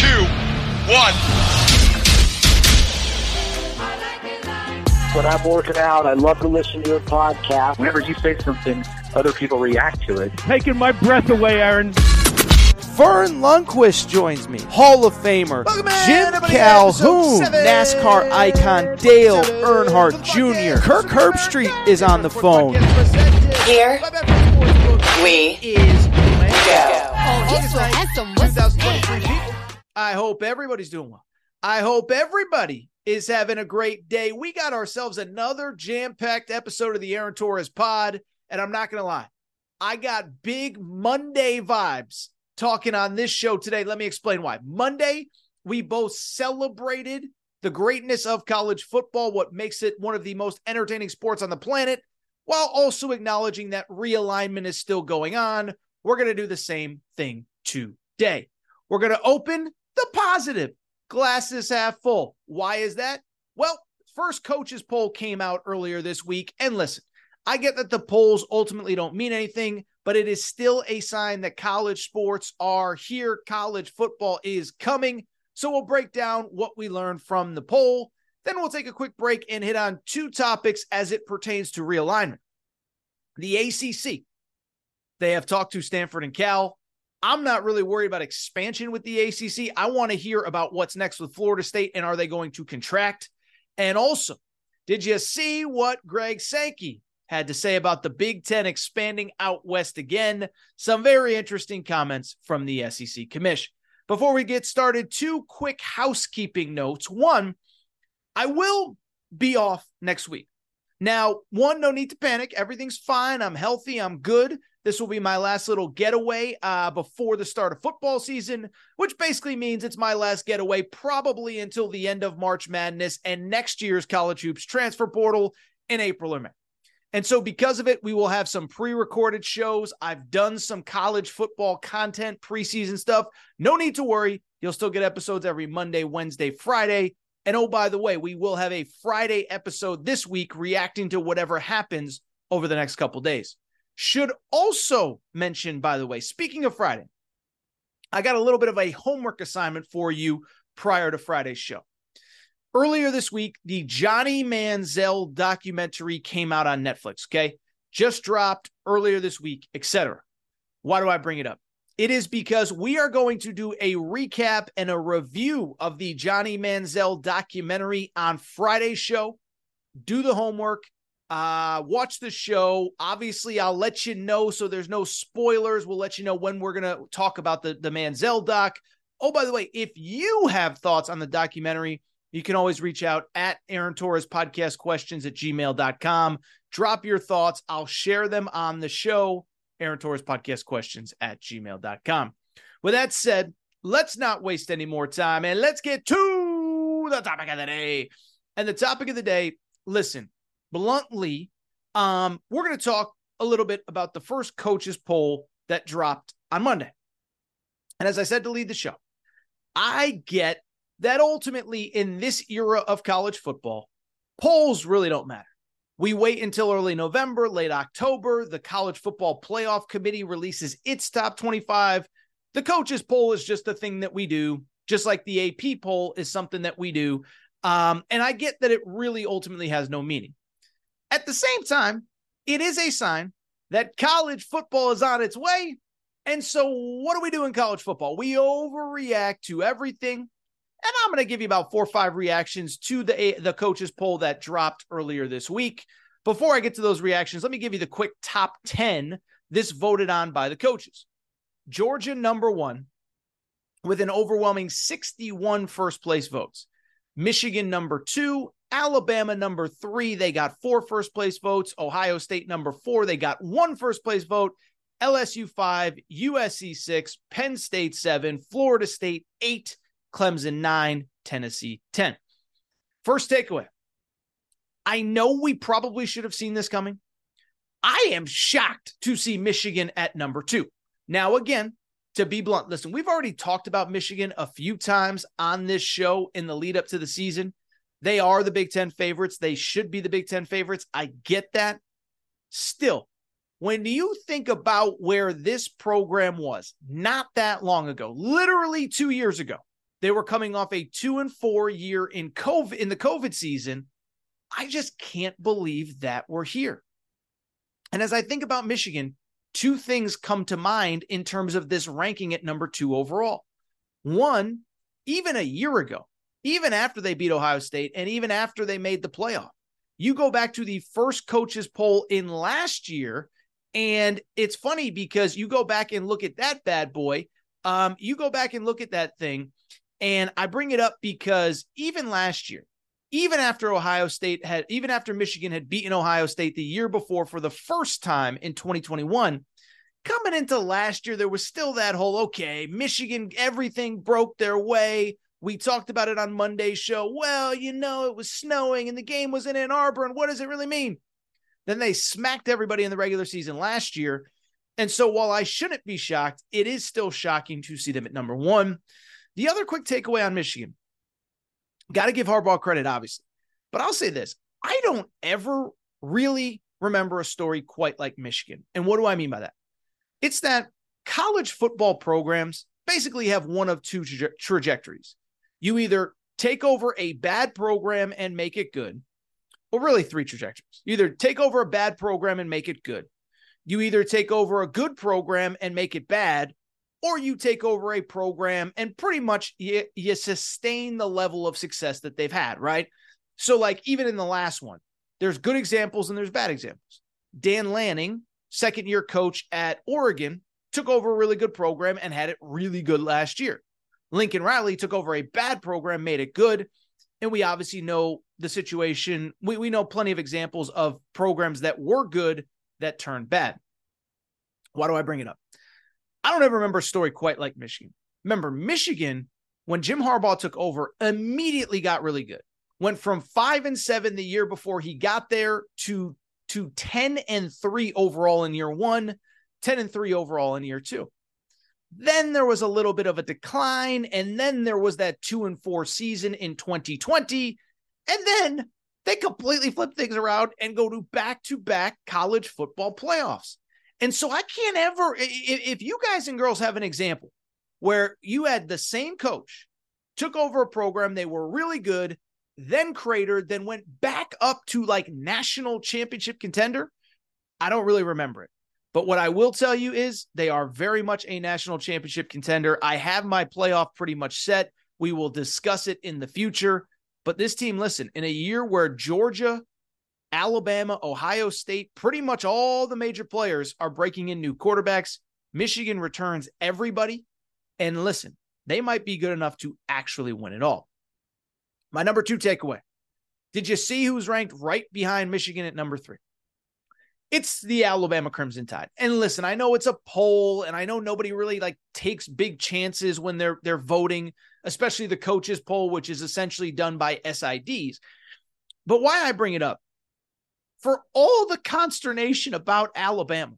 two, one. When I'm working out, I love to listen to your podcast. Whenever you say something, other people react to it. Taking my breath away, Aaron. Verne Lundquist joins me. Hall of Famer Jim Calhoun, NASCAR icon Dale Earnhardt Jr. Kirk Herbstreit is on the phone. Here we go. I hope everybody's doing well. I hope everybody is having a great day. We got ourselves another jam packed episode of the Aaron Torres pod. And I'm not going to lie, I got big Monday vibes talking on this show today. Let me explain why. Monday, we both celebrated the greatness of college football, what makes it one of the most entertaining sports on the planet, while also acknowledging that realignment is still going on. We're going to do the same thing today. We're going to open the positive, glasses half full. Why is that? Well, first coaches poll came out earlier this week. And listen, I get that the polls ultimately don't mean anything, but it is still a sign that college sports are here. College football is coming. So we'll break down what we learned from the poll. Then we'll take a quick break and hit on two topics as it pertains to realignment. The ACC. They have talked to Stanford and Cal. I'm not really worried about expansion with the ACC. I want to hear about what's next with Florida State and are they going to contract? And also, did you see what Greg Sankey had to say about the Big Ten expanding out west again? Some very interesting comments from the SEC Commission. Before we get started, two quick housekeeping notes. One, I will be off next week. Now, one, no need to panic. Everything's fine. I'm healthy. I'm good. This will be my last little getaway uh, before the start of football season, which basically means it's my last getaway probably until the end of March Madness and next year's college hoops transfer portal in April or May. And so, because of it, we will have some pre recorded shows. I've done some college football content, preseason stuff. No need to worry. You'll still get episodes every Monday, Wednesday, Friday. And oh, by the way, we will have a Friday episode this week reacting to whatever happens over the next couple days. Should also mention, by the way, speaking of Friday, I got a little bit of a homework assignment for you prior to Friday's show. Earlier this week, the Johnny Manziel documentary came out on Netflix, okay? Just dropped earlier this week, etc. Why do I bring it up? It is because we are going to do a recap and a review of the Johnny Manziel documentary on Friday's show. Do the homework, uh, watch the show. Obviously, I'll let you know so there's no spoilers. We'll let you know when we're going to talk about the, the Manziel doc. Oh, by the way, if you have thoughts on the documentary, you can always reach out at Aaron Torres podcast questions at gmail.com. Drop your thoughts. I'll share them on the show. Aaron Torres podcast questions at gmail.com. With that said, let's not waste any more time and let's get to the topic of the day. And the topic of the day, listen, bluntly, um, we're going to talk a little bit about the first coaches poll that dropped on Monday. And as I said to lead the show, I get that ultimately in this era of college football, polls really don't matter. We wait until early November, late October. The college football playoff committee releases its top 25. The coaches poll is just a thing that we do, just like the AP poll is something that we do. Um, and I get that it really ultimately has no meaning. At the same time, it is a sign that college football is on its way. And so, what do we do in college football? We overreact to everything. And I'm going to give you about four or five reactions to the, eh, the coaches poll that dropped earlier this week. Before I get to those reactions, let me give you the quick top 10 this voted on by the coaches. Georgia, number one, with an overwhelming 61 first place votes. Michigan, number two, Alabama number three, they got four first place votes. Ohio State number four, they got one first place vote. LSU 5, USC 6, Penn State 7, Florida State 8, Clemson 9, Tennessee 10. First takeaway I know we probably should have seen this coming. I am shocked to see Michigan at number two. Now, again, to be blunt, listen, we've already talked about Michigan a few times on this show in the lead up to the season. They are the Big Ten favorites. They should be the Big Ten favorites. I get that. Still, when you think about where this program was not that long ago, literally two years ago, they were coming off a two and four year in COVID in the COVID season. I just can't believe that we're here. And as I think about Michigan, two things come to mind in terms of this ranking at number two overall. One, even a year ago, even after they beat Ohio State and even after they made the playoff, you go back to the first coaches poll in last year. And it's funny because you go back and look at that bad boy. Um, you go back and look at that thing. And I bring it up because even last year, even after Ohio State had, even after Michigan had beaten Ohio State the year before for the first time in 2021, coming into last year, there was still that whole, okay, Michigan, everything broke their way. We talked about it on Monday's show. Well, you know, it was snowing and the game was in Ann Arbor. And what does it really mean? Then they smacked everybody in the regular season last year. And so while I shouldn't be shocked, it is still shocking to see them at number one. The other quick takeaway on Michigan Got to give Harbaugh credit, obviously. But I'll say this I don't ever really remember a story quite like Michigan. And what do I mean by that? It's that college football programs basically have one of two tra- trajectories. You either take over a bad program and make it good, or really three trajectories. You either take over a bad program and make it good. You either take over a good program and make it bad, or you take over a program and pretty much you, you sustain the level of success that they've had, right? So, like, even in the last one, there's good examples and there's bad examples. Dan Lanning, second year coach at Oregon, took over a really good program and had it really good last year. Lincoln Riley took over a bad program, made it good. And we obviously know the situation. We, we know plenty of examples of programs that were good that turned bad. Why do I bring it up? I don't ever remember a story quite like Michigan. Remember, Michigan, when Jim Harbaugh took over, immediately got really good. Went from five and seven the year before he got there to, to 10 and three overall in year one, 10 and three overall in year two. Then there was a little bit of a decline. And then there was that two and four season in 2020. And then they completely flip things around and go to back to back college football playoffs. And so I can't ever, if you guys and girls have an example where you had the same coach, took over a program, they were really good, then cratered, then went back up to like national championship contender, I don't really remember it. But what I will tell you is they are very much a national championship contender. I have my playoff pretty much set. We will discuss it in the future. But this team, listen, in a year where Georgia Alabama, Ohio State, pretty much all the major players are breaking in new quarterbacks. Michigan returns everybody. And listen, they might be good enough to actually win it all. My number two takeaway Did you see who's ranked right behind Michigan at number three? It's the Alabama Crimson Tide. And listen, I know it's a poll and I know nobody really like takes big chances when they're they're voting, especially the coaches poll which is essentially done by SIDs. But why I bring it up for all the consternation about Alabama,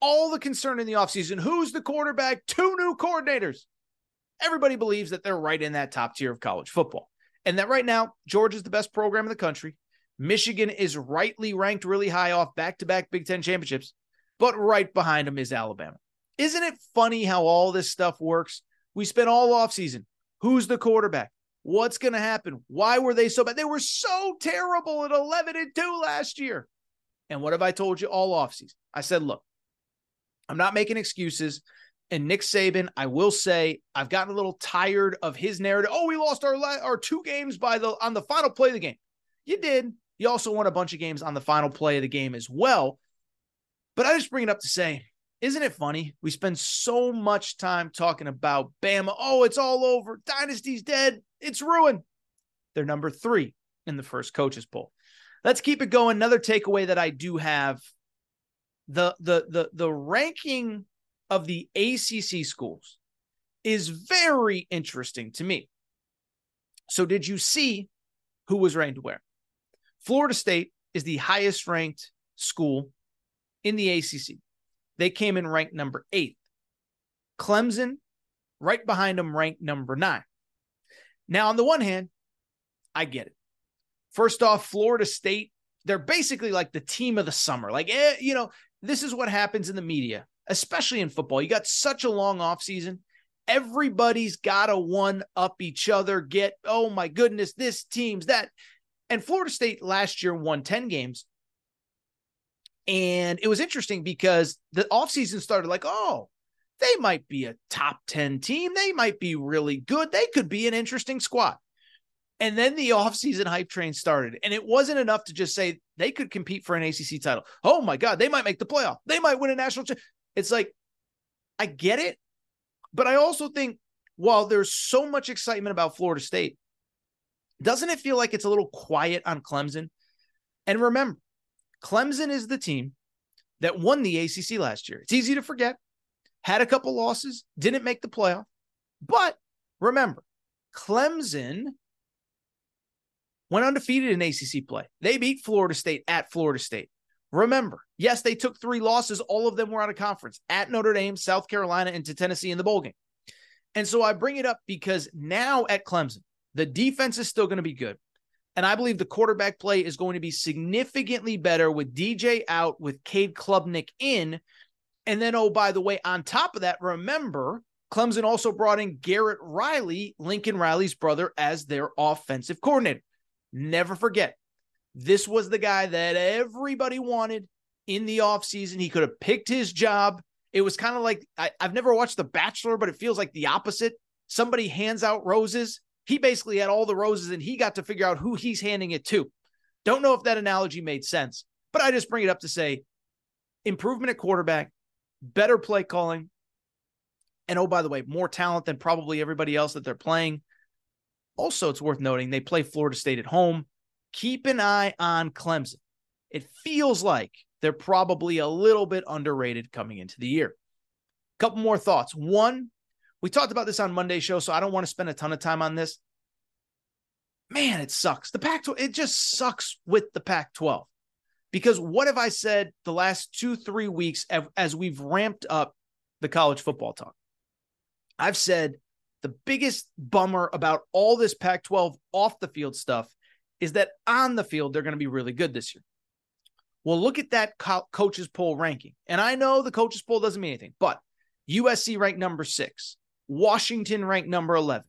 all the concern in the offseason who's the quarterback, two new coordinators. Everybody believes that they're right in that top tier of college football. And that right now, Georgia's the best program in the country. Michigan is rightly ranked really high off back to back Big Ten championships, but right behind them is Alabama. Isn't it funny how all this stuff works? We spent all offseason. Who's the quarterback? What's going to happen? Why were they so bad? They were so terrible at 11 and 2 last year. And what have I told you all offseason? I said, look, I'm not making excuses. And Nick Saban, I will say, I've gotten a little tired of his narrative. Oh, we lost our our two games by the on the final play of the game. You did. You also won a bunch of games on the final play of the game as well. But I just bring it up to say, isn't it funny? We spend so much time talking about Bama. Oh, it's all over. Dynasty's dead. It's ruined. They're number three in the first coaches poll. Let's keep it going. Another takeaway that I do have the the the the ranking of the ACC schools is very interesting to me. So did you see who was ranked where? Florida State is the highest ranked school in the ACC. They came in ranked number 8. Clemson right behind them ranked number 9. Now on the one hand, I get it. First off, Florida State, they're basically like the team of the summer. Like, eh, you know, this is what happens in the media, especially in football. You got such a long off season. Everybody's got to one up each other, get, oh my goodness, this team's that. And Florida State last year won 10 games. And it was interesting because the offseason started like, oh, they might be a top 10 team. They might be really good. They could be an interesting squad. And then the offseason hype train started. And it wasn't enough to just say they could compete for an ACC title. Oh my God, they might make the playoff. They might win a national. Ch-. It's like, I get it. But I also think while there's so much excitement about Florida State, doesn't it feel like it's a little quiet on Clemson? And remember, Clemson is the team that won the ACC last year. It's easy to forget, had a couple losses, didn't make the playoff. But remember, Clemson went undefeated in ACC play. They beat Florida State at Florida State. Remember, yes, they took three losses. All of them were out of conference at Notre Dame, South Carolina, and to Tennessee in the bowl game. And so I bring it up because now at Clemson, the defense is still going to be good. And I believe the quarterback play is going to be significantly better with DJ out, with Cade Klubnik in. And then, oh, by the way, on top of that, remember, Clemson also brought in Garrett Riley, Lincoln Riley's brother, as their offensive coordinator. Never forget, this was the guy that everybody wanted in the offseason. He could have picked his job. It was kind of like I, I've never watched The Bachelor, but it feels like the opposite. Somebody hands out roses. He basically had all the roses and he got to figure out who he's handing it to. Don't know if that analogy made sense, but I just bring it up to say improvement at quarterback, better play calling. And oh, by the way, more talent than probably everybody else that they're playing. Also, it's worth noting they play Florida State at home. Keep an eye on Clemson. It feels like they're probably a little bit underrated coming into the year. Couple more thoughts. One, we talked about this on Monday show, so I don't want to spend a ton of time on this. Man, it sucks. The Pac 12, it just sucks with the Pac 12. Because what have I said the last two, three weeks as we've ramped up the college football talk? I've said the biggest bummer about all this Pac 12 off the field stuff is that on the field, they're going to be really good this year. Well, look at that co- coaches poll ranking. And I know the coaches poll doesn't mean anything, but USC ranked number six, Washington ranked number 11,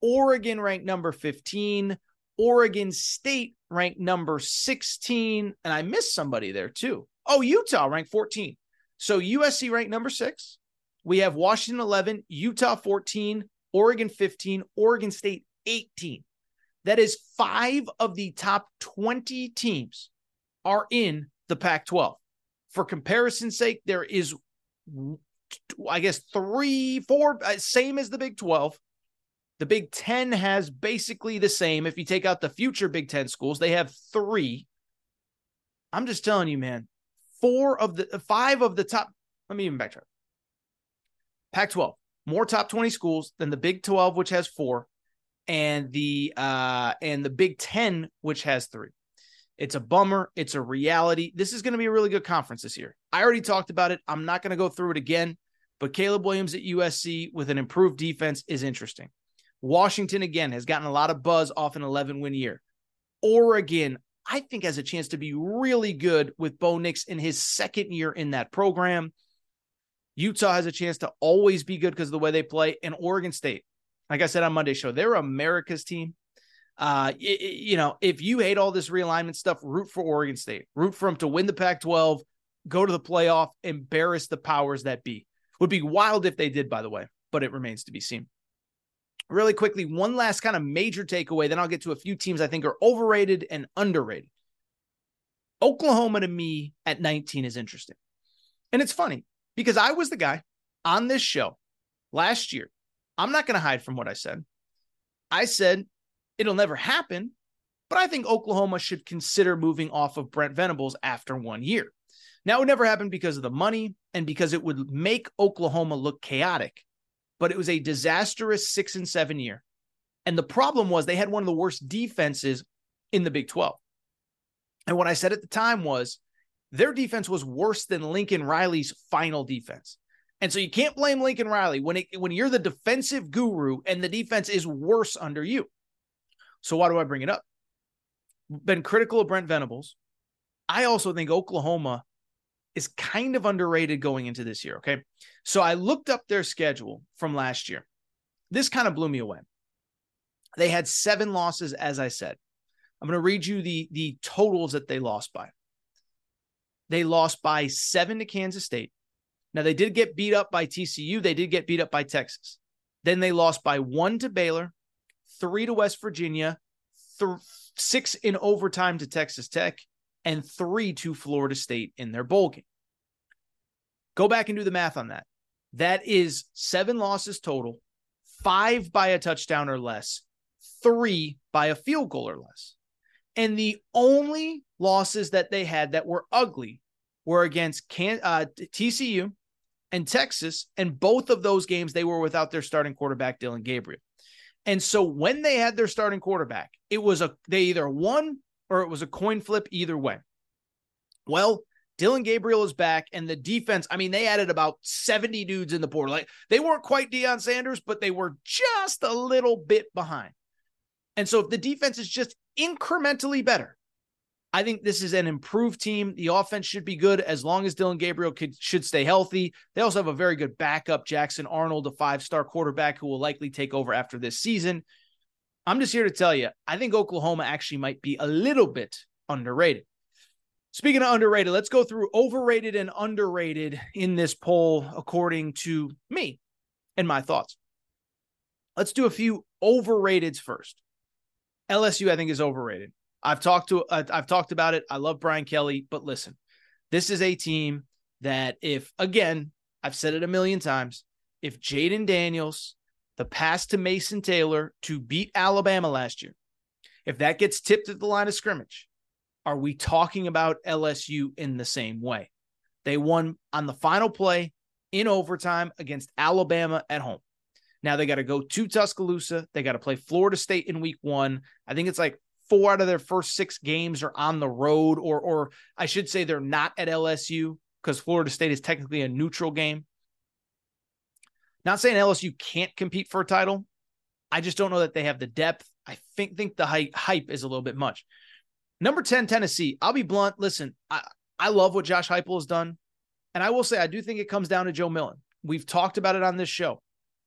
Oregon ranked number 15, Oregon State ranked number 16. And I missed somebody there too. Oh, Utah ranked 14. So USC ranked number six. We have Washington 11, Utah 14, Oregon 15, Oregon State 18. That is five of the top 20 teams are in the Pac 12. For comparison's sake, there is, I guess, three, four, uh, same as the Big 12. The Big 10 has basically the same. If you take out the future Big 10 schools, they have three. I'm just telling you, man, four of the five of the top, let me even backtrack. Pac 12, more top 20 schools than the Big 12, which has four, and the uh and the Big 10, which has three. It's a bummer. It's a reality. This is going to be a really good conference this year. I already talked about it. I'm not going to go through it again, but Caleb Williams at USC with an improved defense is interesting. Washington, again, has gotten a lot of buzz off an 11 win year. Oregon, I think, has a chance to be really good with Bo Nix in his second year in that program. Utah has a chance to always be good because of the way they play. And Oregon State, like I said on Monday show, they're America's team. Uh, it, you know, if you hate all this realignment stuff, root for Oregon State, root for them to win the Pac 12, go to the playoff, embarrass the powers that be. Would be wild if they did, by the way, but it remains to be seen. Really quickly, one last kind of major takeaway, then I'll get to a few teams I think are overrated and underrated. Oklahoma to me at 19 is interesting. And it's funny because I was the guy on this show last year. I'm not going to hide from what I said. I said it'll never happen, but I think Oklahoma should consider moving off of Brent Venables after one year. Now, it would never happen because of the money and because it would make Oklahoma look chaotic, but it was a disastrous six and seven year. And the problem was they had one of the worst defenses in the Big 12. And what I said at the time was their defense was worse than Lincoln Riley's final defense. And so you can't blame Lincoln Riley when it, when you're the defensive guru and the defense is worse under you. So why do I bring it up? Been critical of Brent Venables. I also think Oklahoma is kind of underrated going into this year. Okay. So I looked up their schedule from last year. This kind of blew me away. They had seven losses, as I said. I'm going to read you the, the totals that they lost by. They lost by seven to Kansas State. Now, they did get beat up by TCU. They did get beat up by Texas. Then they lost by one to Baylor, three to West Virginia, th- six in overtime to Texas Tech, and three to Florida State in their bowl game. Go back and do the math on that. That is seven losses total, five by a touchdown or less, three by a field goal or less. And the only losses that they had that were ugly were against Can- uh, TCU and Texas. And both of those games, they were without their starting quarterback, Dillon Gabriel. And so when they had their starting quarterback, it was a they either won or it was a coin flip either way. Well, Dillon Gabriel is back, and the defense, I mean, they added about 70 dudes in the board. Like they weren't quite Deion Sanders, but they were just a little bit behind. And so if the defense is just incrementally better, I think this is an improved team. The offense should be good as long as Dillon Gabriel could, should stay healthy. They also have a very good backup, Jackson Arnold, a five star quarterback who will likely take over after this season. I'm just here to tell you, I think Oklahoma actually might be a little bit underrated. Speaking of underrated, let's go through overrated and underrated in this poll according to me and my thoughts. Let's do a few overrateds first. LSU, I think, is overrated. I've talked to uh, I've talked about it. I love Brian Kelly, but listen, this is a team that if again, I've said it a million times, if Jayden Daniels, the pass to Mason Taylor to beat Alabama last year, if that gets tipped at the line of scrimmage, are we talking about LSU in the same way? They won on the final play in overtime against Alabama at home. Now they got to go to Tuscaloosa. They got to play Florida State in week one. I think it's like four out of their first six games are on the road, or or I should say they're not at LSU because Florida State is technically a neutral game. Not saying LSU can't compete for a title. I just don't know that they have the depth. I think think the hype, is a little bit much. Number 10, Tennessee. I'll be blunt. Listen, I, I love what Josh Heupel has done. And I will say, I do think it comes down to Joe Milton. We've talked about it on this show.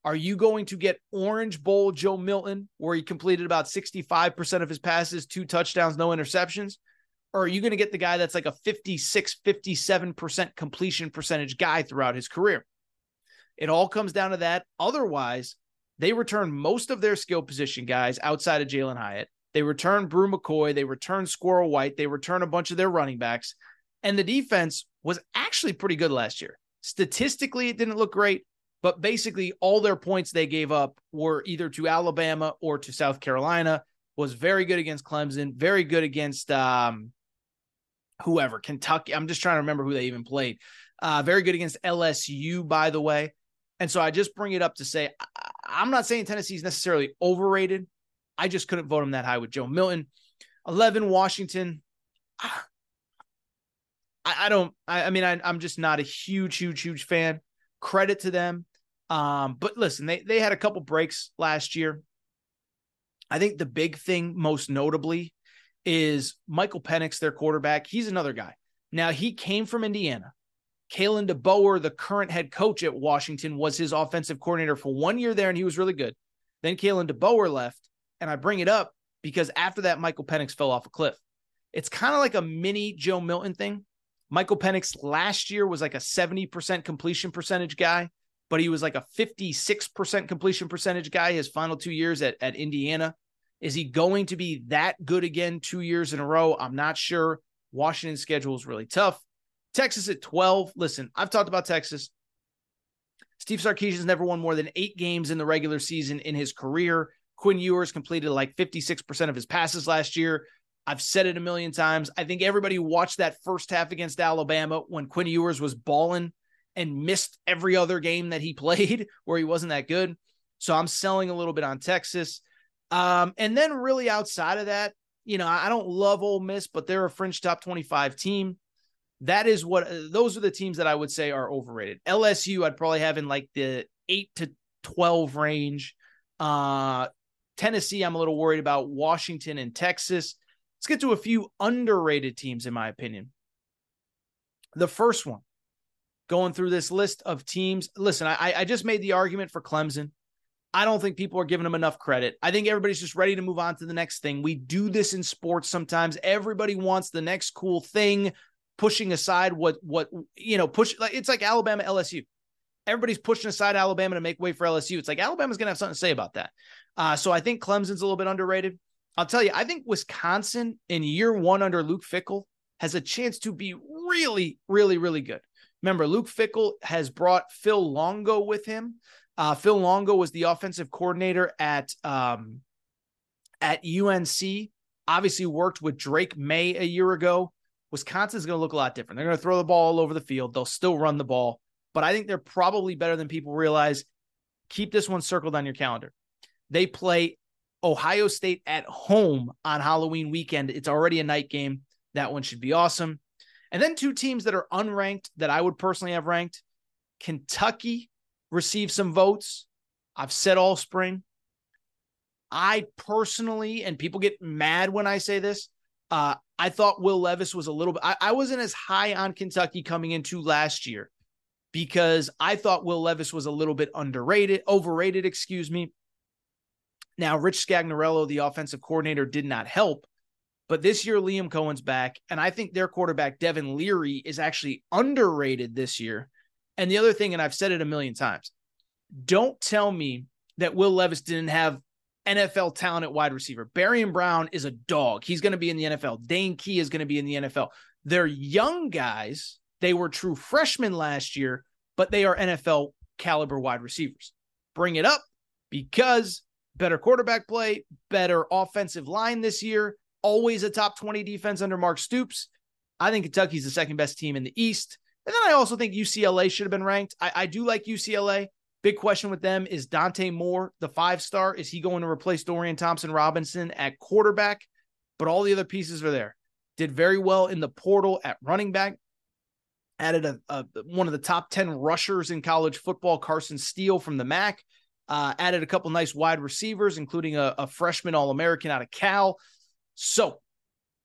Are you going to get Orange Bowl Joe Milton, where he completed about 65% of his passes, two touchdowns, no interceptions? Or are you going to get the guy that's like a 56, 57% completion percentage guy throughout his career? It all comes down to that. Otherwise, they return most of their skill position guys outside of Jalin Hyatt. They return Bru McCoy. They return Squirrel White. They return a bunch of their running backs. And the defense was actually pretty good last year. Statistically, it didn't look great, but basically all their points they gave up were either to Alabama or to South Carolina. Was very good against Clemson, very good against um, whoever Kentucky. I'm just trying to remember who they even played. Uh, very good against LSU, by the way. And so I just bring it up to say I, am not saying Tennessee is necessarily overrated. I just couldn't vote him that high with Joe Milton. 11 Washington. I, I don't. I, I mean, I, I'm just not a huge, huge, huge fan. Credit to them. Um, but listen, they they had a couple breaks last year. I think the big thing, most notably, is Michael Penix, their quarterback. He's another guy. Now he came from Indiana. Kalen DeBoer, the current head coach at Washington, was his offensive coordinator for one year there, and he was really good. Then Kalen DeBoer left, and I bring it up because after that, Michael Penix fell off a cliff. It's kind of like a mini Joe Milton thing. Michael Penix last year was like a 70% completion percentage guy but he was like a 56% completion percentage guy his final two years at, at Indiana. Is he going to be that good again two years in a row? I'm not sure. Washington's schedule is really tough. Texas at 12. Listen, I've talked about Texas. Steve Sarkisian's never won more than eight games in the regular season in his career. Quinn Ewers completed like 56% of his passes last year. I've said it a million times. I think everybody watched that first half against Alabama when Quinn Ewers was balling and missed every other game that he played where he wasn't that good. So I'm selling a little bit on Texas. Um, and then really outside of that, you know, I don't love Ole Miss, but they're a fringe top 25 team. That is what those are the teams that I would say are overrated. LSU, I'd probably have in like the eight to 12 range. Uh, Tennessee, I'm a little worried about. Washington and Texas. Let's get to a few underrated teams, in my opinion. The first one, going through this list of teams. Listen, I, I just made the argument for Clemson. I don't think people are giving them enough credit. I think everybody's just ready to move on to the next thing. We do this in sports sometimes. Everybody wants the next cool thing, pushing aside what what you know, push like it's like Alabama LSU. Everybody's pushing aside Alabama to make way for LSU. It's like Alabama's gonna have something to say about that. Uh, so I think Clemson's a little bit underrated. I'll tell you, I think Wisconsin in year one under Luke Fickell has a chance to be really, really, really good. Remember, Luke Fickell has brought Phil Longo with him. Uh, Phil Longo was the offensive coordinator at um, at UNC. Obviously, worked with Drake Maye a year ago. Wisconsin's going to look a lot different. They're going to throw the ball all over the field. They'll still run the ball, but I think they're probably better than people realize. Keep this one circled on your calendar. They play Ohio State at home on Halloween weekend. It's already a night game. That one should be awesome. And then two teams that are unranked that I would personally have ranked Kentucky received some votes. I've said all spring. I personally, and people get mad when I say this, uh, I thought Will Levis was a little bit, I, I wasn't as high on Kentucky coming into last year because I thought Will Levis was a little bit underrated, overrated, excuse me. Now, Rich Scangarello, the offensive coordinator, did not help. But this year, Liam Coen's back. And I think their quarterback, Devin Leary, is actually underrated this year. And the other thing, and I've said it a million times, don't tell me that Will Levis didn't have NFL talent at wide receiver. Barion Brown is a dog. He's going to be in the NFL. Dane Key is going to be in the NFL. They're young guys. They were true freshmen last year, but they are NFL caliber wide receivers. Bring it up because better quarterback play, better offensive line this year, always a top 20 defense under Mark Stoops. I think Kentucky's the second best team in the East. And then I also think UCLA should have been ranked. I, I do like UCLA. Big question with them is Dante Moore, the five star. Is he going to replace Dorian Thompson Robinson at quarterback? But all the other pieces are there. Did very well in the portal at running back. Added a, a one of the top 10 rushers in college football, Carson Steele from the MAC. Uh, added a couple nice wide receivers, including a, a freshman All American out of Cal. So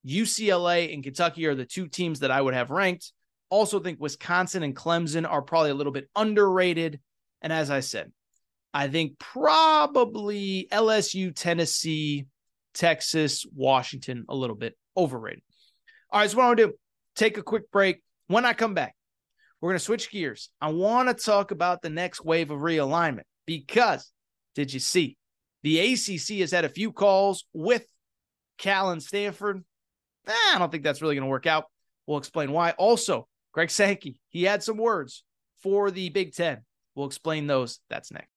UCLA and Kentucky are the two teams that I would have ranked. Also, think Wisconsin and Clemson are probably a little bit underrated. And as I said, I think probably LSU, Tennessee, Texas, Washington, a little bit overrated. All right, so what I want to do, take a quick break. When I come back, we're going to switch gears. I want to talk about the next wave of realignment because did you see the ACC has had a few calls with Cal and Stanford? Eh, I don't think that's really going to work out. We'll explain why. Also, Greg Sankey, he had some words for the Big Ten. We'll explain those. That's next.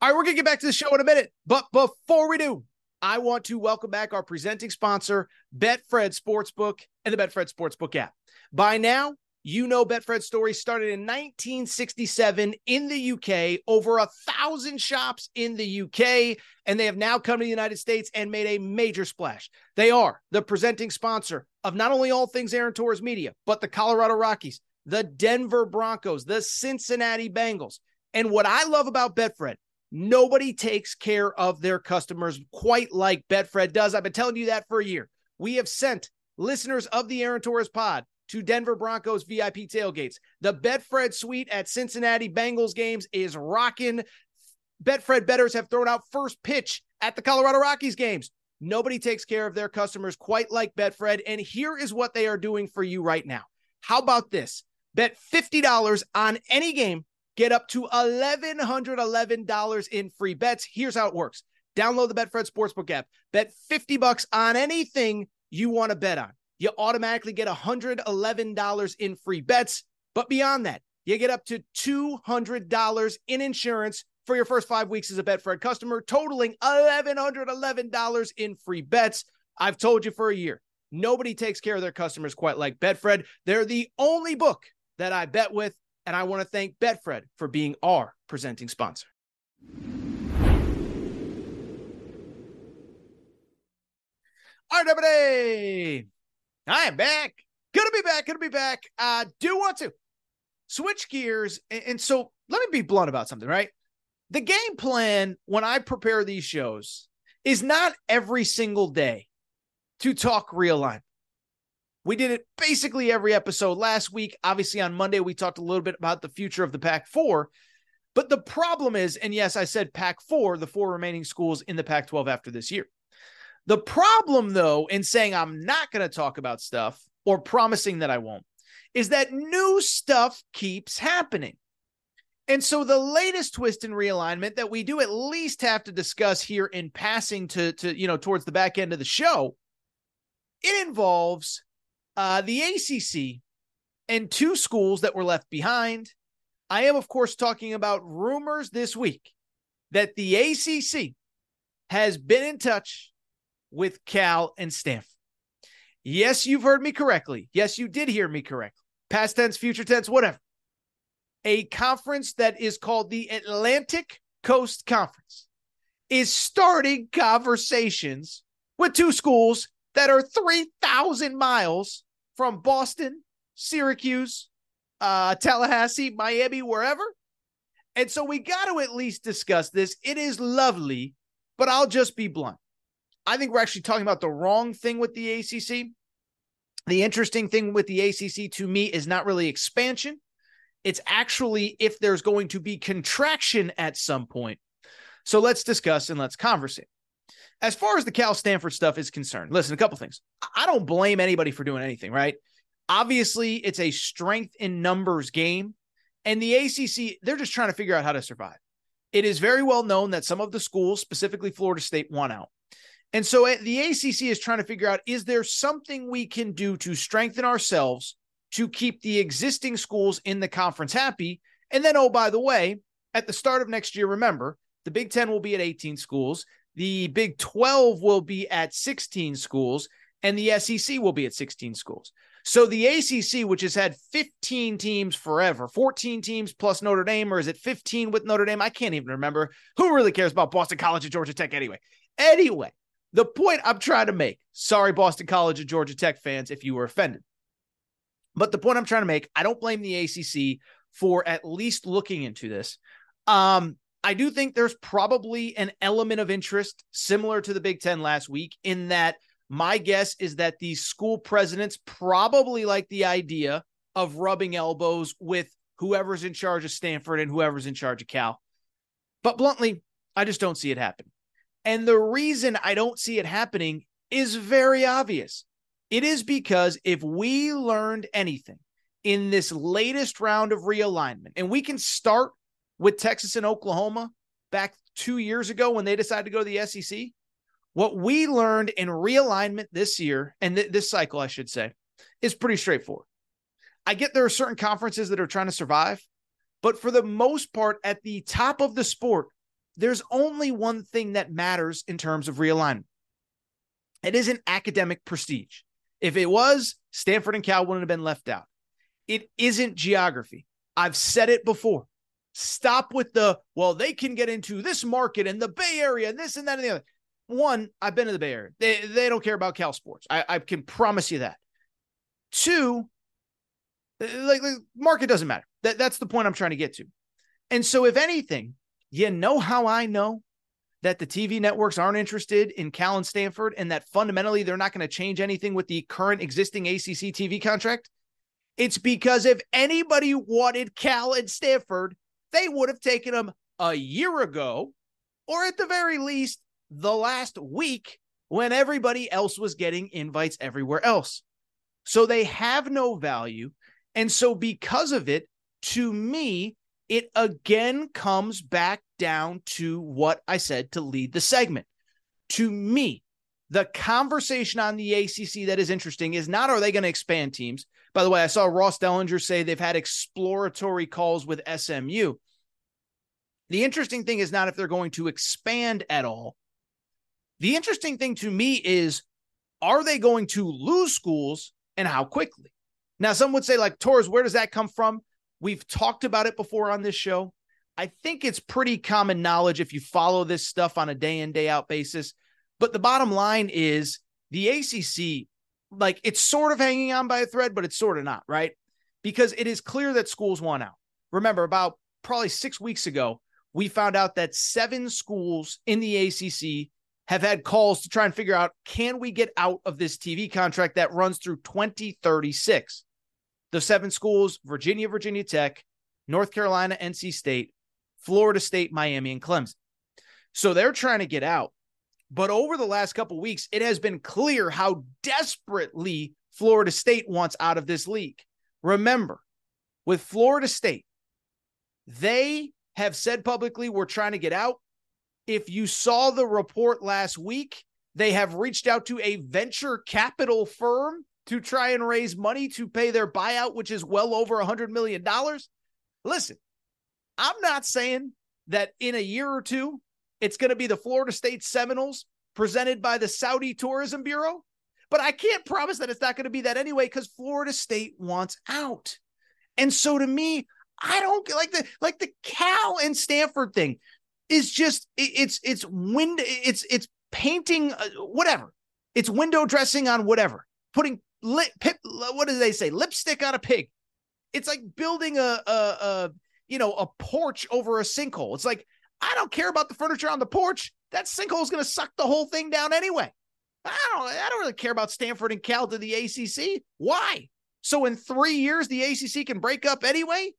All right, we're going to get back to the show in a minute. But before we do, I want to welcome back our presenting sponsor, Betfred Sportsbook and the Betfred Sportsbook app. By now, you know, Betfred's story started in 1967 in the UK, over a thousand shops in the UK, and they have now come to the United States and made a major splash. They are the presenting sponsor of not only all things Aaron Torres Media, but the Colorado Rockies, the Denver Broncos, the Cincinnati Bengals. And what I love about Betfred, nobody takes care of their customers quite like Betfred does. I've been telling you that for a year. We have sent listeners of the Aaron Torres pod to Denver Broncos VIP tailgates. The Betfred suite at Cincinnati Bengals games is rocking. Betfred betters have thrown out first pitch at the Colorado Rockies games. Nobody takes care of their customers quite like Betfred. And here is what they are doing for you right now. How about this? Bet $50 on any game, get up to $1,111 in free bets. Here's how it works download the Betfred Sportsbook app, bet 50 bucks on anything you want to bet on you automatically get $111 in free bets. But beyond that, you get up to $200 in insurance for your first five weeks as a Betfred customer, totaling $1,111 in free bets. I've told you for a year, nobody takes care of their customers quite like Betfred. They're the only book that I bet with, and I want to thank Betfred for being our presenting sponsor. All right, everybody. I am back. Gonna be back. Gonna be back. Uh, do want to switch gears. And, and so let me be blunt about something, right? The game plan when I prepare these shows is not every single day to talk realignment. We did it basically every episode last week. Obviously, on Monday, we talked a little bit about the future of the Pac 4. But the problem is, and yes, I said Pac 4, the four remaining schools in the Pac 12 after this year. The problem, though, in saying I'm not going to talk about stuff or promising that I won't, is that new stuff keeps happening. And so the latest twist in realignment that we do at least have to discuss here in passing to to you know towards the back end of the show, it involves uh, the ACC and two schools that were left behind. I am of course talking about rumors this week that the ACC has been in touch with Cal and Stanford. Yes, you've heard me correctly. Yes, you did hear me correctly. Past tense, future tense, whatever a conference that is called the Atlantic Coast Conference is starting conversations with two schools that are 3,000 miles from Boston, Syracuse, uh, Tallahassee, Miami, wherever. And so we got to at least discuss this. It is lovely, but I'll just be blunt. I think we're actually talking about the wrong thing with the ACC. The interesting thing with the ACC to me is not really expansion. It's actually if there's going to be contraction at some point. So let's discuss and let's conversate. As far as the Cal Stanford stuff is concerned, listen, a couple things. I don't blame anybody for doing anything, right? Obviously, it's a strength in numbers game. And the ACC, they're just trying to figure out how to survive. It is very well known that some of the schools, specifically Florida State, want out. And so eh, the ACC is trying to figure out is there something we can do to strengthen ourselves to keep the existing schools in the conference happy. And then, oh, by the way, at the start of next year, remember, the Big 10 will be at 18 schools, the Big 12 will be at 16 schools, and the SEC will be at 16 schools. So the ACC, which has had 15 teams forever, 14 teams plus Notre Dame, or is it 15 with Notre Dame? I can't even remember. Who really cares about Boston College and Georgia Tech anyway? Anyway, the point I'm trying to make, sorry, Boston College and Georgia Tech fans, if you were offended. But the point I'm trying to make, I don't blame the ACC for at least looking into this. Um, I do think there's probably an element of interest similar to the Big Ten last week, in that my guess is that these school presidents probably like the idea of rubbing elbows with whoever's in charge of Stanford and whoever's in charge of Cal. But bluntly, I just don't see it happen. And the reason I don't see it happening is very obvious. It is because if we learned anything in this latest round of realignment, and we can start with Texas and Oklahoma back two years ago when they decided to go to the SEC, what we learned in realignment this year and th- this cycle, I should say, is pretty straightforward. I get there are certain conferences that are trying to survive, but for the most part, at the top of the sport, there's only one thing that matters in terms of realignment. It isn't academic prestige. If it was, Stanford and Cal wouldn't have been left out. It isn't geography. I've said it before. Stop with the, well, they can get into this market and the Bay Area and this and that and the other. One, I've been to the Bay Area. They, they don't care about Cal sports. I, I can promise you that. Two, like, like market doesn't matter. That, that's the point I'm trying to get to. And so, if anything, you know how I know that the TV networks aren't interested in Cal and Stanford and that fundamentally they're not going to change anything with the current existing ACC TV contract? It's because if anybody wanted Cal and Stanford, they would have taken them a year ago, or at the very least, the last week when everybody else was getting invites everywhere else. So they have no value. And so, because of it, to me, it again comes back down to what I said to lead the segment. To me, the conversation on the ACC that is interesting is not are they going to expand teams? By the way, I saw Ross Dellenger say they've had exploratory calls with SMU. The interesting thing is not if they're going to expand at all. The interesting thing to me is are they going to lose schools and how quickly? Now, some would say, like, Torres, where does that come from? We've talked about it before on this show. I think it's pretty common knowledge if you follow this stuff on a day in, day out basis. But the bottom line is the ACC, like, it's sort of hanging on by a thread, but it's sort of not, right? Because it is clear that schools want out. Remember, about probably six weeks ago, we found out that seven schools in the ACC have had calls to try and figure out can we get out of this TV contract that runs through 2036? The seven schools Virginia, Virginia Tech, North Carolina, NC State, Florida State, Miami, and Clemson. So they're trying to get out. But over the last couple weeks, it has been clear how desperately Florida State wants out of this league. Remember, with Florida State, they have said publicly, we're trying to get out. If you saw the report last week, they have reached out to a venture capital firm to try and raise money to pay their buyout, which is well over a $100 million. Listen, I'm not saying that in a year or two, it's going to be the Florida State Seminoles presented by the Saudi Tourism Bureau, but I can't promise that it's not going to be that anyway because Florida State wants out. And so to me, I don't like the like the Cal and Stanford thing is just it's it's wind it's it's painting uh, whatever it's window dressing on whatever putting lip pip, what do they say? Lipstick on a pig. It's like building a, a a you know a porch over a sinkhole. It's like i don't care about the furniture on the porch. That sinkhole is going to suck the whole thing down anyway. I don't i don't really care about stanford and cal to the acc why? So in three years the acc can break up anyway?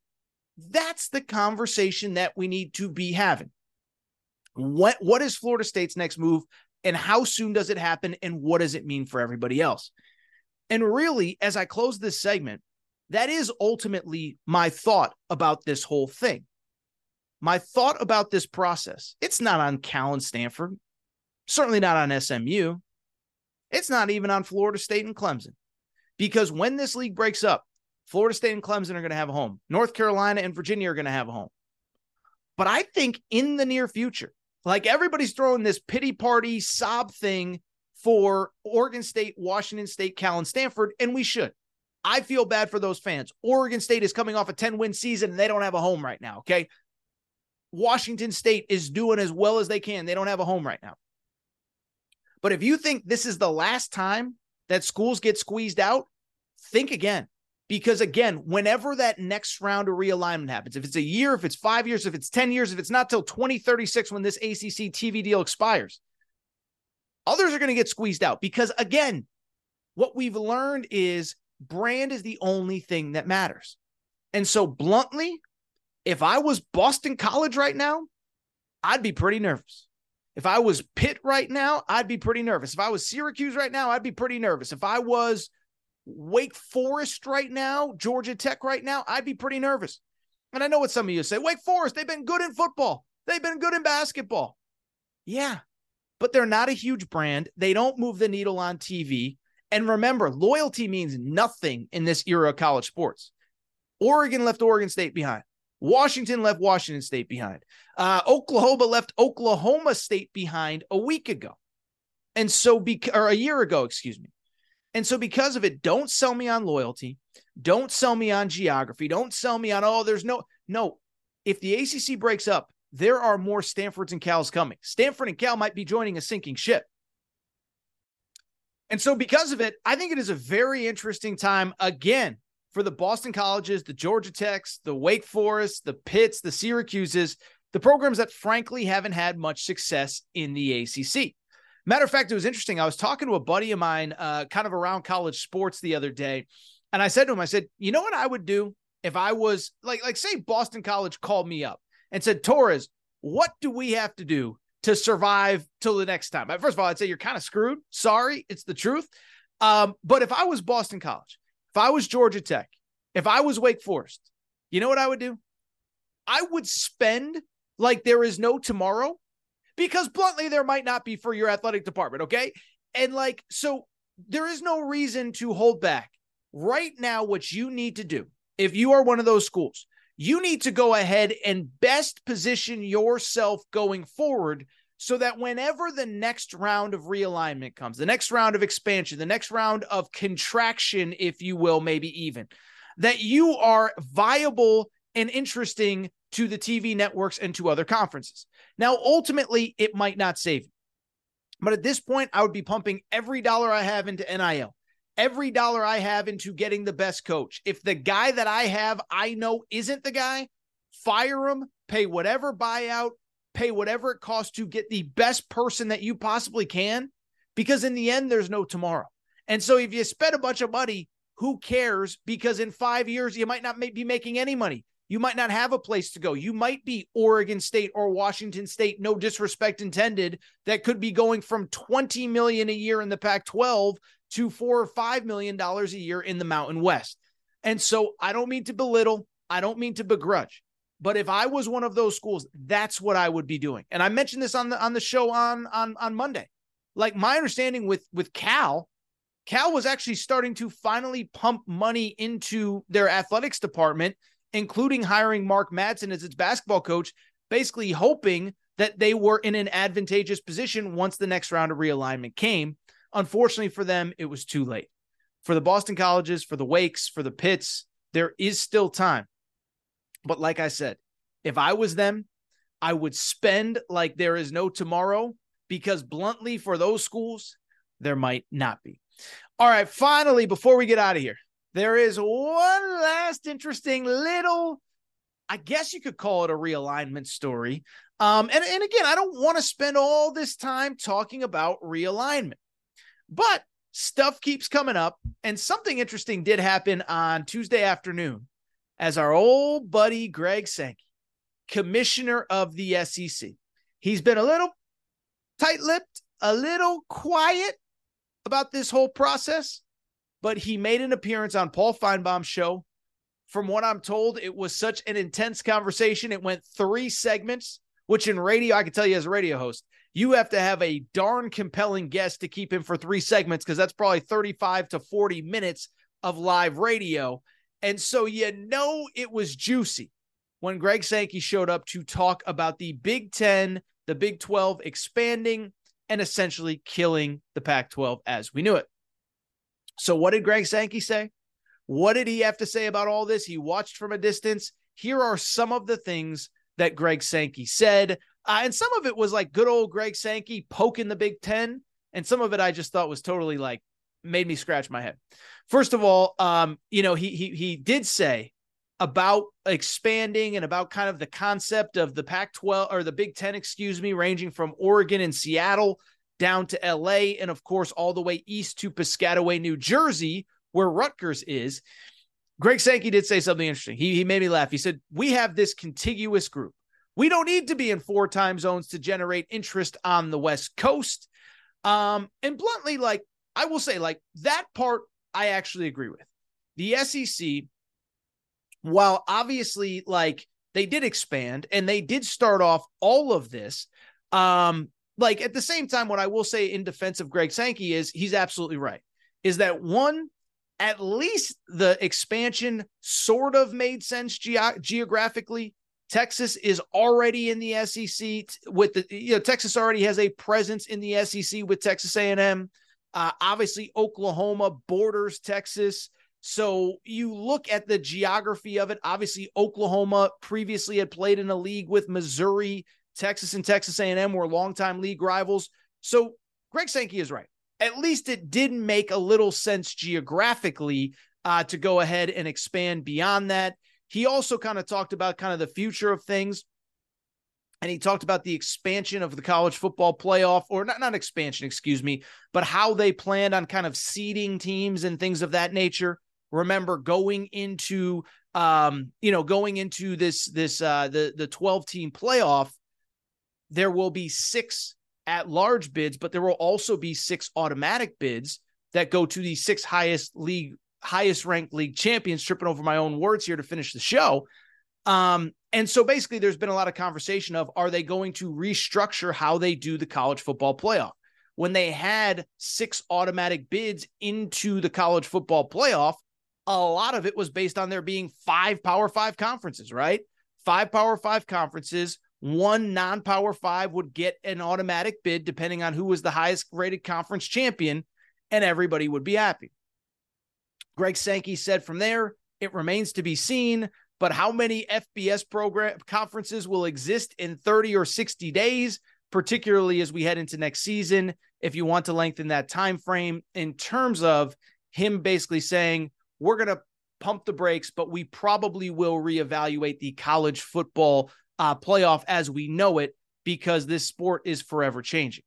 That's the conversation that we need to be having. What what is Florida State's next move and how soon does it happen and what does it mean for everybody else? And really, as I close this segment, that is ultimately my thought about this whole thing. My thought about this process. It's not on Cal and Stanford, certainly not on SMU. It's not even on Florida State and Clemson. Because when this league breaks up, Florida State and Clemson are going to have a home. North Carolina and Virginia are going to have a home. But I think in the near future, like everybody's throwing this pity party sob thing for Oregon State, Washington State, Cal, and Stanford, and we should. I feel bad for those fans. Oregon State is coming off a 10 win season and they don't have a home right now. Okay. Washington State is doing as well as they can. They don't have a home right now. But if you think this is the last time that schools get squeezed out, think again. Because again, whenever that next round of realignment happens, if it's a year, if it's five years, if it's 10 years, if it's not till 2036 when this ACC TV deal expires, others are going to get squeezed out. Because again, what we've learned is brand is the only thing that matters. And so, bluntly, if I was Boston College right now, I'd be pretty nervous. If I was Pitt right now, I'd be pretty nervous. If I was Syracuse right now, I'd be pretty nervous. If I was Wake Forest right now, Georgia Tech right now, I'd be pretty nervous. And I know what some of you say Wake Forest, they've been good in football, they've been good in basketball. Yeah, but they're not a huge brand. They don't move the needle on TV. And remember, loyalty means nothing in this era of college sports. Oregon left Oregon State behind. Washington left Washington State behind. Uh, Oklahoma left Oklahoma State behind a week ago. And so, be- or a year ago, excuse me. And so, because of it, don't sell me on loyalty. Don't sell me on geography. Don't sell me on, oh, there's no, no. If the ACC breaks up, there are more Stanfords and Cals coming. Stanford and Cal might be joining a sinking ship. And so, because of it, I think it is a very interesting time again for the Boston colleges, the Georgia Techs, the Wake Forest, the Pitts, the Syracuses, the programs that frankly haven't had much success in the ACC. Matter of fact, it was interesting. I was talking to a buddy of mine, uh, kind of around college sports the other day, and I said to him, I said, "You know what I would do if I was like, like say Boston College called me up and said, Torres, what do we have to do to survive till the next time?" First of all, I'd say you're kind of screwed. Sorry, it's the truth. Um, but if I was Boston College, if I was Georgia Tech, if I was Wake Forest, you know what I would do? I would spend like there is no tomorrow because bluntly, there might not be for your athletic department. Okay. And like, so there is no reason to hold back. Right now, what you need to do, if you are one of those schools, you need to go ahead and best position yourself going forward so that whenever the next round of realignment comes, the next round of expansion, the next round of contraction, if you will, maybe even, that you are viable and interesting to the TV networks and to other conferences. Now, ultimately, it might not save you. But at this point, I would be pumping every dollar I have into NIL, every dollar I have into getting the best coach. If the guy that I have, I know isn't the guy, fire him, pay whatever buyout, pay whatever it costs to get the best person that you possibly can, because in the end, there's no tomorrow. And so if you spend a bunch of money, who cares? Because in five years, you might not be making any money. You might not have a place to go. You might be Oregon State or Washington State, no disrespect intended, that could be going from 20 million a year in the Pac-12 to 4 or 5 million dollars a year in the Mountain West. And so I don't mean to belittle, I don't mean to begrudge. But if I was one of those schools, that's what I would be doing. And I mentioned this on the on the show on on on Monday. Like my understanding with with Cal, Cal was actually starting to finally pump money into their athletics department, including hiring Mark Madsen as its basketball coach, basically hoping that they were in an advantageous position once the next round of realignment came. Unfortunately for them, it was too late. For the Boston colleges, for the Wakes, for the Pitts, there is still time. But like I said, if I was them, I would spend like there is no tomorrow because bluntly, for those schools, there might not be. All right, finally, before we get out of here, there is one last interesting little, I guess you could call it a realignment story. Um, and, and again, I don't want to spend all this time talking about realignment, but stuff keeps coming up. And something interesting did happen on Tuesday afternoon as our old buddy Greg Sankey, commissioner of the SEC. He's been a little tight lipped, a little quiet about this whole process, but he made an appearance on Paul Finebaum's show. From what I'm told, it was such an intense conversation. It went three segments, which in radio, I can tell you as a radio host, you have to have a darn compelling guest to keep him for three segments because that's probably 35 to 40 minutes of live radio. And so you know it was juicy when Greg Sankey showed up to talk about the Big 10, the Big 12 expanding and essentially killing the Pac 12 as we knew it. So, what did Greg Sankey say? What did he have to say about all this? He watched from a distance. Here are some of the things that Greg Sankey said. Uh, and some of it was like good old Greg Sankey poking the Big Ten. And some of it I just thought was totally like made me scratch my head. First of all, um, you know, he he he did say about expanding and about kind of the concept of the Pac-12 or the Big 10, excuse me, ranging from Oregon and Seattle down to LA and of course all the way east to Piscataway, New Jersey, where Rutgers is. Greg Sankey did say something interesting. He he made me laugh. He said, "We have this contiguous group. We don't need to be in four time zones to generate interest on the West Coast." Um, and bluntly, like I will say, like that part, I actually agree with. The SEC, while obviously, like they did expand and they did start off all of this, um, like at the same time, what I will say in defense of Greg Sankey is he's absolutely right. Is that one, at least the expansion sort of made sense ge- geographically. Texas is already in the SEC with the you know Texas already has a presence in the SEC with Texas A&M. Uh, obviously, Oklahoma borders Texas. So you look at the geography of it. Obviously, Oklahoma previously had played in a league with Missouri, Texas, and Texas A&M were longtime league rivals. So Greg Sankey is right. At least it did make a little sense geographically uh, to go ahead and expand beyond that. He also kind of talked about kind of the future of things. And he talked about the expansion of the college football playoff or not not expansion excuse me but how they planned on kind of seeding teams and things of that nature. Remember going into um you know going into this this uh the the 12 team playoff there will be six at large bids but there will also be six automatic bids that go to the six highest league highest ranked league champions tripping over my own words here to finish the show um, and so basically, there's been a lot of conversation of are they going to restructure how they do the college football playoff? When they had six automatic bids into the college football playoff, a lot of it was based on there being five Power Five conferences, right? Five Power Five conferences. One non Power Five would get an automatic bid depending on who was the highest rated conference champion, and everybody would be happy. Greg Sankey said from there, it remains to be seen, but how many FBS program conferences will exist in 30 or 60 days, particularly as we head into next season, if you want to lengthen that time frame in terms of him basically saying, we're going to pump the brakes, but we probably will reevaluate the college football uh, playoff as we know it because this sport is forever changing.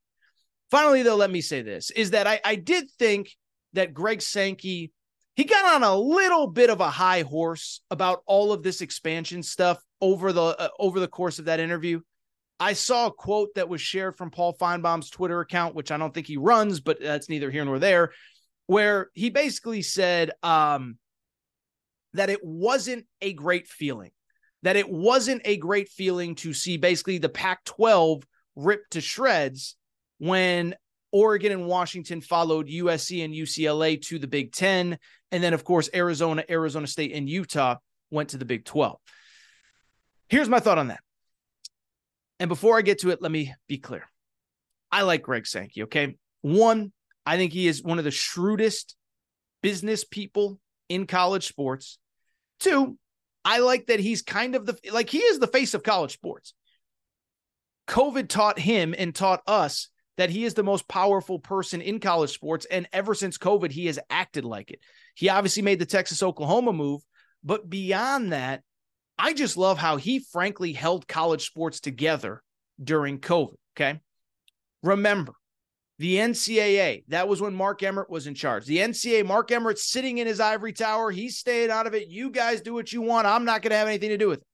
Finally, though, let me say this is that I, I did think that Greg Sankey he got on a little bit of a high horse about all of this expansion stuff over the uh, over the course of that interview. I saw a quote that was shared from Paul Finebaum's Twitter account, which I don't think he runs, but that's neither here nor there, where he basically said um, that it wasn't a great feeling, that it wasn't a great feeling to see basically the Pac 12 ripped to shreds when Oregon and Washington followed USC and UCLA to the Big Ten. And then, of course, Arizona, Arizona State, and Utah went to the Big 12. Here's my thought on that. And before I get to it, let me be clear. I like Greg Sankey. Okay. One, I think he is one of the shrewdest business people in college sports. Two, I like that he's kind of the like he is the face of college sports. COVID taught him and taught us that he is the most powerful person in college sports. And ever since COVID, he has acted like it. He obviously made the Texas Oklahoma move. But beyond that, I just love how he frankly held college sports together during COVID. Okay. Remember, the NCAA, that was when Mark Emmert was in charge. The NCAA, Mark Emmert sitting in his ivory tower. He's staying out of it. You guys do what you want. I'm not going to have anything to do with it.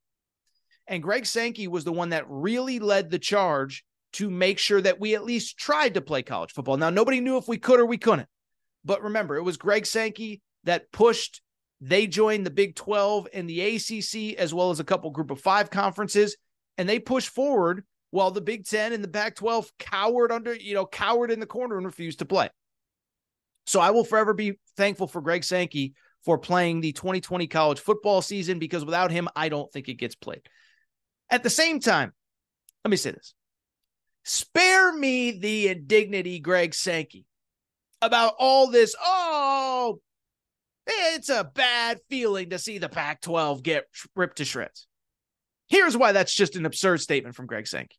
And Greg Sankey was the one that really led the charge to make sure that we at least tried to play college football. Now, nobody knew if we could or we couldn't. But remember, it was Greg Sankey that pushed. They joined the Big 12 and the ACC, as well as a couple group of five conferences, and they pushed forward while the Big 10 and the Pac 12 cowered under, you know, cowered in the corner and refused to play. So I will forever be thankful for Greg Sankey for playing the 2020 college football season because without him, I don't think it gets played. At the same time, let me say this Spare me the indignity, Greg Sankey, about all this. Oh, it's a bad feeling to see the Pac 12 get ripped to shreds. Here's why that's just an absurd statement from Greg Sankey.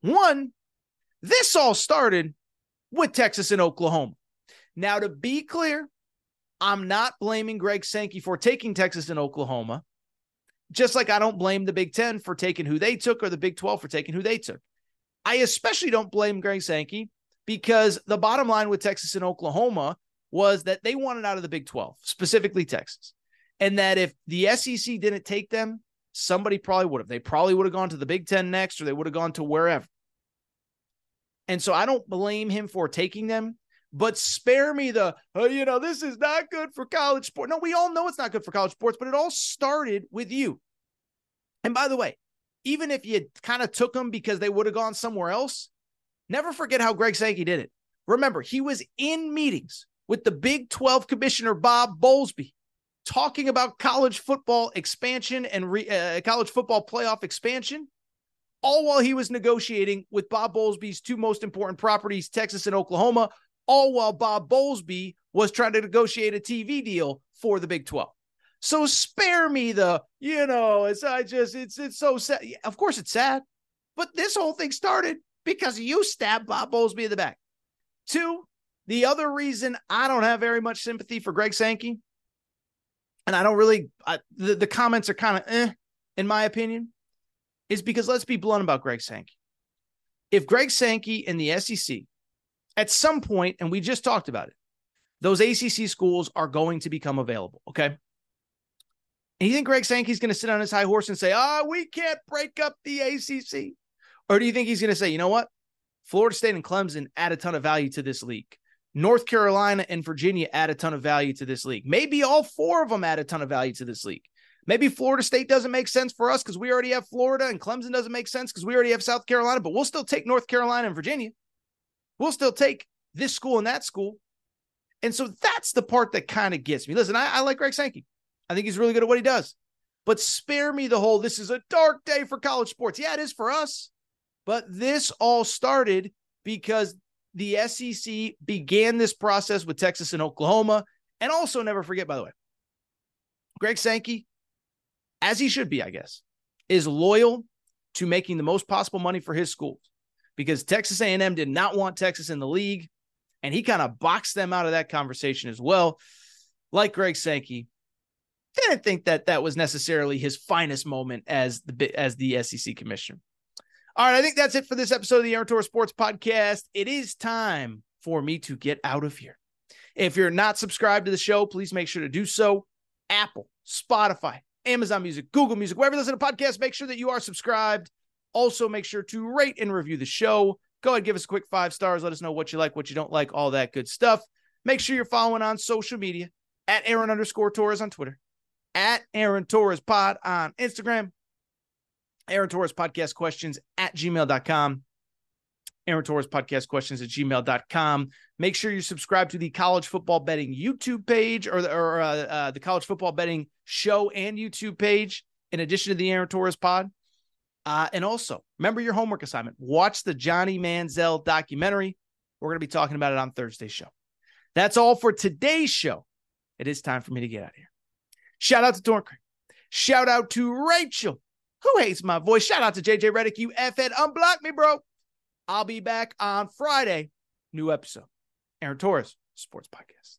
One, this all started with Texas and Oklahoma. Now, to be clear, I'm not blaming Greg Sankey for taking Texas and Oklahoma, just like I don't blame the Big Ten for taking who they took or the Big 12 for taking who they took. I especially don't blame Greg Sankey because the bottom line with Texas and Oklahoma was that they wanted out of the Big 12, specifically Texas. And that if the SEC didn't take them, somebody probably would have. They probably would have gone to the Big 10 next or they would have gone to wherever. And so I don't blame him for taking them, but spare me the, oh, you know, this is not good for college sports. No, we all know it's not good for college sports, but it all started with you. And by the way, even if you kind of took them because they would have gone somewhere else, never forget how Greg Sankey did it. Remember, he was in meetings with the Big 12 commissioner, Bob Bowlesby, talking about college football expansion and re, uh, college football playoff expansion, all while he was negotiating with Bob Bowlesby's two most important properties, Texas and Oklahoma, all while Bob Bowlesby was trying to negotiate a TV deal for the Big 12. So spare me the, you know, it's I just it's it's so sad. Of course it's sad, but this whole thing started because you stabbed Bob Bowlesby in the back. Two, the other reason I don't have very much sympathy for Greg Sankey, and I don't really I, the, the comments are kind of eh, in my opinion, is because let's be blunt about Greg Sankey. If Greg Sankey and the SEC at some point, and we just talked about it, those ACC schools are going to become available. Okay. And you think Greg Sankey's going to sit on his high horse and say, "Ah, oh, we can't break up the ACC," or do you think he's going to say, "You know what? Florida State and Clemson add a ton of value to this league. North Carolina and Virginia add a ton of value to this league. Maybe all four of them add a ton of value to this league. Maybe Florida State doesn't make sense for us because we already have Florida, and Clemson doesn't make sense because we already have South Carolina. But we'll still take North Carolina and Virginia. We'll still take this school and that school." And so that's the part that kind of gets me. Listen, I, I like Greg Sankey. I think he's really good at what he does. But spare me the whole this is a dark day for college sports. Yeah, it is for us. But this all started because the SEC began this process with Texas and Oklahoma. And also, never forget, by the way, Greg Sankey, as he should be, I guess, is loyal to making the most possible money for his schools because Texas A&M did not want Texas in the league and he kind of boxed them out of that conversation as well. Like Greg Sankey, didn't think that that was necessarily his finest moment as the as the SEC commissioner. All right, I think that's it for this episode of the Torres Sports Podcast. It is time for me to get out of here. If you're not subscribed to the show, please make sure to do so. Apple, Spotify, Amazon Music, Google Music, wherever you listen to podcasts, make sure that you are subscribed. Also, make sure to rate and review the show. Go ahead, give us a quick five stars. Let us know what you like, what you don't like, all that good stuff. Make sure you're following on social media at Aaron underscore Torres on Twitter, at Aaron Torres Pod on Instagram, Aaron Torres Podcast Questions at gmail.com. Aaron Torres Podcast Questions at gmail.com. Make sure you subscribe to the College Football Betting YouTube page or the, or, uh, uh, the College Football Betting show and YouTube page, in addition to the Aaron Torres Pod. Uh, and also, remember your homework assignment. Watch the Johnny Manziel documentary. We're going to be talking about it on Thursday's show. That's all for today's show. It is time for me to get out of here. Shout out to Dorncraig. Shout out to Rachel, who hates my voice. Shout out to JJ Redick. You effed unblock me, bro. I'll be back on Friday. New episode. Aaron Torres, Sports Podcast.